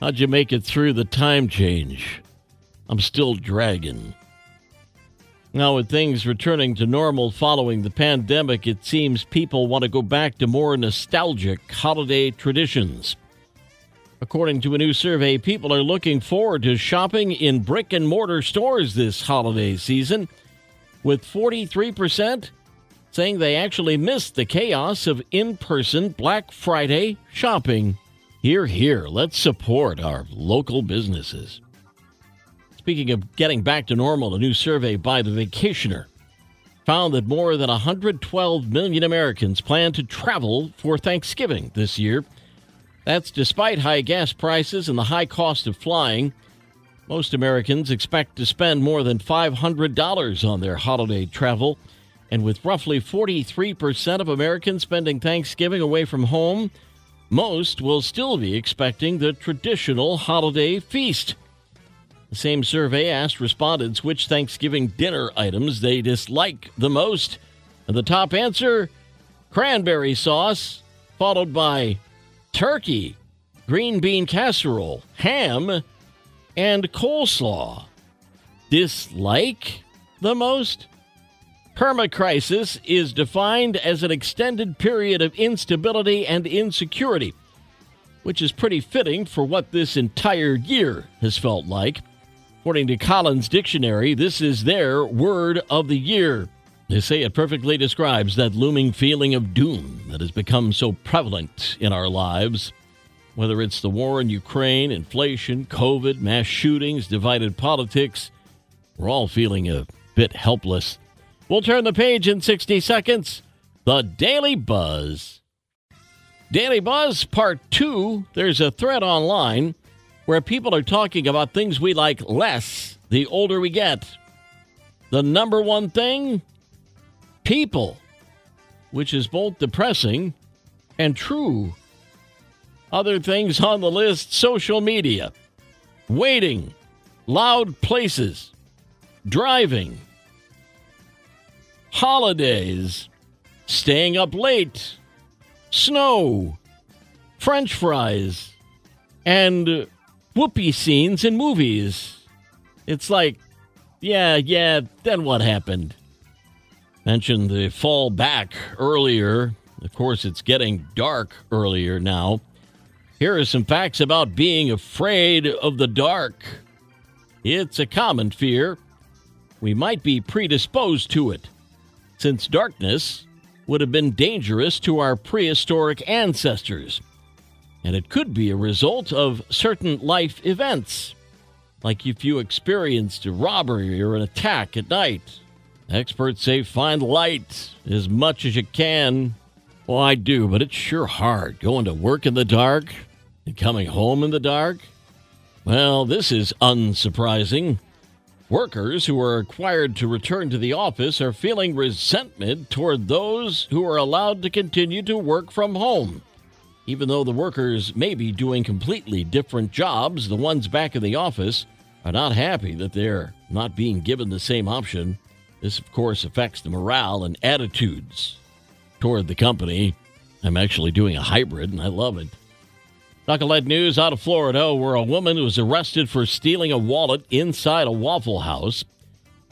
How'd you make it through the time change? I'm still dragging. Now, with things returning to normal following the pandemic, it seems people want to go back to more nostalgic holiday traditions. According to a new survey, people are looking forward to shopping in brick and mortar stores this holiday season, with 43% saying they actually missed the chaos of in person Black Friday shopping. Hear, hear, let's support our local businesses. Speaking of getting back to normal, a new survey by The Vacationer found that more than 112 million Americans plan to travel for Thanksgiving this year. That's despite high gas prices and the high cost of flying. Most Americans expect to spend more than $500 on their holiday travel. And with roughly 43% of Americans spending Thanksgiving away from home, most will still be expecting the traditional holiday feast. The same survey asked respondents which Thanksgiving dinner items they dislike the most. And the top answer cranberry sauce, followed by turkey, green bean casserole, ham, and coleslaw. Dislike the most? Permacrisis is defined as an extended period of instability and insecurity, which is pretty fitting for what this entire year has felt like. According to Collins Dictionary, this is their word of the year. They say it perfectly describes that looming feeling of doom that has become so prevalent in our lives. Whether it's the war in Ukraine, inflation, COVID, mass shootings, divided politics, we're all feeling a bit helpless. We'll turn the page in 60 seconds. The Daily Buzz. Daily Buzz Part 2. There's a thread online where people are talking about things we like less the older we get. The number one thing people, which is both depressing and true. Other things on the list social media, waiting, loud places, driving, holidays, staying up late, snow, french fries, and whoopee scenes in movies. It's like, yeah, yeah, then what happened? Mentioned the fall back earlier. Of course, it's getting dark earlier now. Here are some facts about being afraid of the dark. It's a common fear. We might be predisposed to it, since darkness would have been dangerous to our prehistoric ancestors and it could be a result of certain life events, like if you experienced a robbery or an attack at night. Experts say find light as much as you can. Well, I do, but it's sure hard going to work in the dark and coming home in the dark. Well, this is unsurprising. Workers who are required to return to the office are feeling resentment toward those who are allowed to continue to work from home. Even though the workers may be doing completely different jobs, the ones back in the office are not happy that they're not being given the same option. This, of course, affects the morale and attitudes toward the company. I'm actually doing a hybrid, and I love it. Knucklehead news out of Florida, where a woman was arrested for stealing a wallet inside a Waffle House.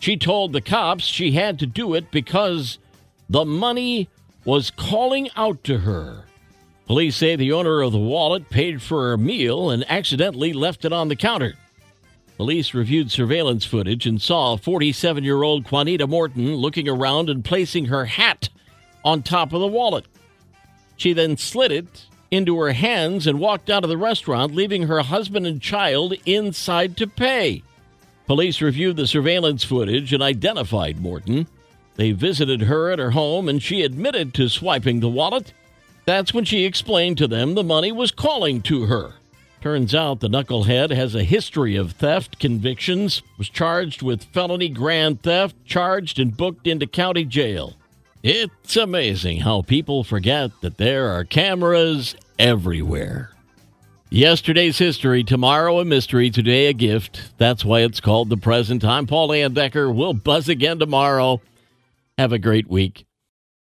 She told the cops she had to do it because the money was calling out to her. Police say the owner of the wallet paid for a meal and accidentally left it on the counter. Police reviewed surveillance footage and saw 47 year old Juanita Morton looking around and placing her hat on top of the wallet. She then slid it into her hands and walked out of the restaurant, leaving her husband and child inside to pay. Police reviewed the surveillance footage and identified Morton. They visited her at her home and she admitted to swiping the wallet that's when she explained to them the money was calling to her. Turns out the knucklehead has a history of theft convictions, was charged with felony grand theft, charged and booked into county jail. It's amazing how people forget that there are cameras everywhere. Yesterday's history, tomorrow a mystery, today a gift. That's why it's called the present. I'm Paul Layendecker. We'll buzz again tomorrow. Have a great week.